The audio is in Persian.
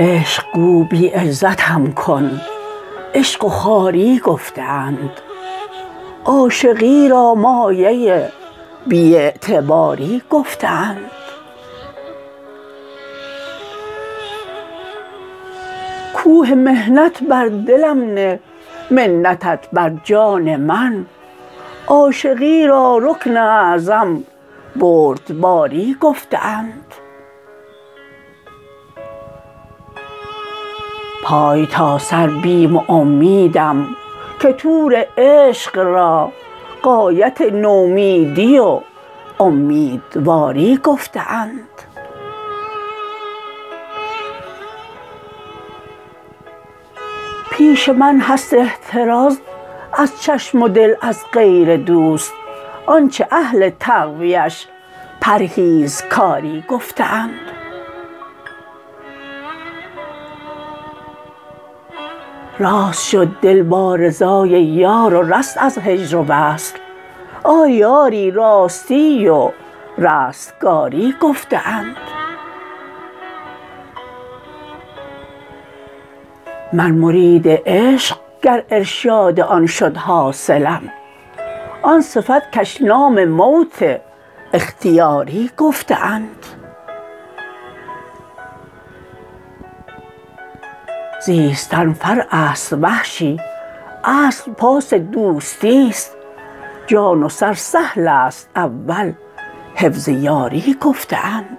عشق گو بی عزتم کن عشق و خواری گفته اند. عاشقی را مایه بی اعتباری گفته اند. کوه محنت بر دلم نه منتت بر جان من. عاشقی را رکن اعظم بردباری گفته اند پای تا سر بیم و امیدم که طور عشق را غایت نومیدی و امیدواری گفته اند پیش من هست احتراز از چشم و دل از غیر دوست. آنچه اهل تقویش پرهیزکاری گفته اند راست شد دل با رضای یار و رست از هجر و وصل. آری آری راستی و رستگاری گفته اند من مرید عشق گر ارشاد آن شد حاصلم آن صفت کش نام موت اختیاری گفته اند زیستن فرع است وحشی اصل پاس دوستی است جان و سر سهل است اول حفظ یاری گفته اند